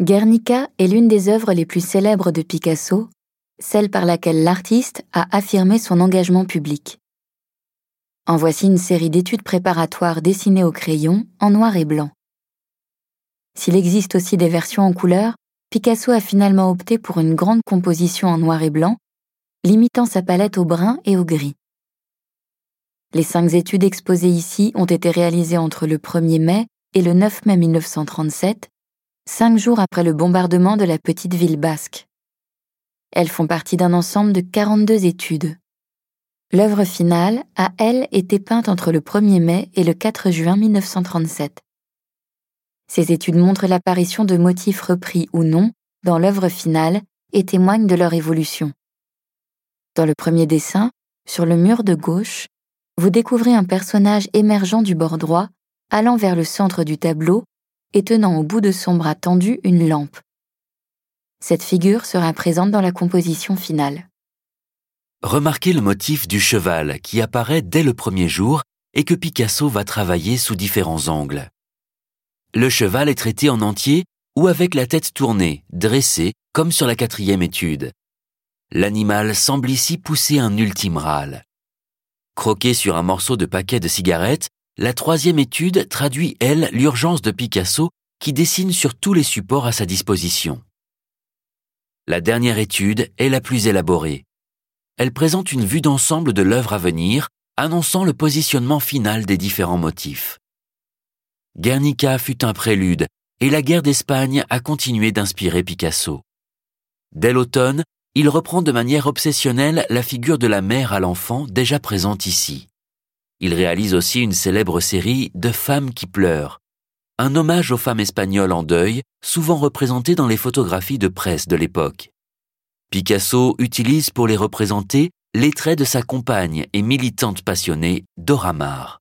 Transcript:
Guernica est l'une des œuvres les plus célèbres de Picasso, celle par laquelle l'artiste a affirmé son engagement public. En voici une série d'études préparatoires dessinées au crayon en noir et blanc. S'il existe aussi des versions en couleur, Picasso a finalement opté pour une grande composition en noir et blanc, limitant sa palette au brun et au gris. Les cinq études exposées ici ont été réalisées entre le 1er mai et le 9 mai 1937, cinq jours après le bombardement de la petite ville basque. Elles font partie d'un ensemble de 42 études. L'œuvre finale a, elle, été peinte entre le 1er mai et le 4 juin 1937. Ces études montrent l'apparition de motifs repris ou non dans l'œuvre finale et témoignent de leur évolution. Dans le premier dessin, sur le mur de gauche, vous découvrez un personnage émergeant du bord droit, allant vers le centre du tableau et tenant au bout de son bras tendu une lampe. Cette figure sera présente dans la composition finale. Remarquez le motif du cheval qui apparaît dès le premier jour et que Picasso va travailler sous différents angles. Le cheval est traité en entier ou avec la tête tournée, dressée, comme sur la quatrième étude. L'animal semble ici pousser un ultime râle. Croqué sur un morceau de paquet de cigarettes, la troisième étude traduit, elle, l'urgence de Picasso qui dessine sur tous les supports à sa disposition. La dernière étude est la plus élaborée. Elle présente une vue d'ensemble de l'œuvre à venir, annonçant le positionnement final des différents motifs. Guernica fut un prélude, et la guerre d'Espagne a continué d'inspirer Picasso. Dès l'automne, il reprend de manière obsessionnelle la figure de la mère à l'enfant déjà présente ici. Il réalise aussi une célèbre série de femmes qui pleurent, un hommage aux femmes espagnoles en deuil, souvent représentées dans les photographies de presse de l'époque. Picasso utilise pour les représenter les traits de sa compagne et militante passionnée, Dora Maar.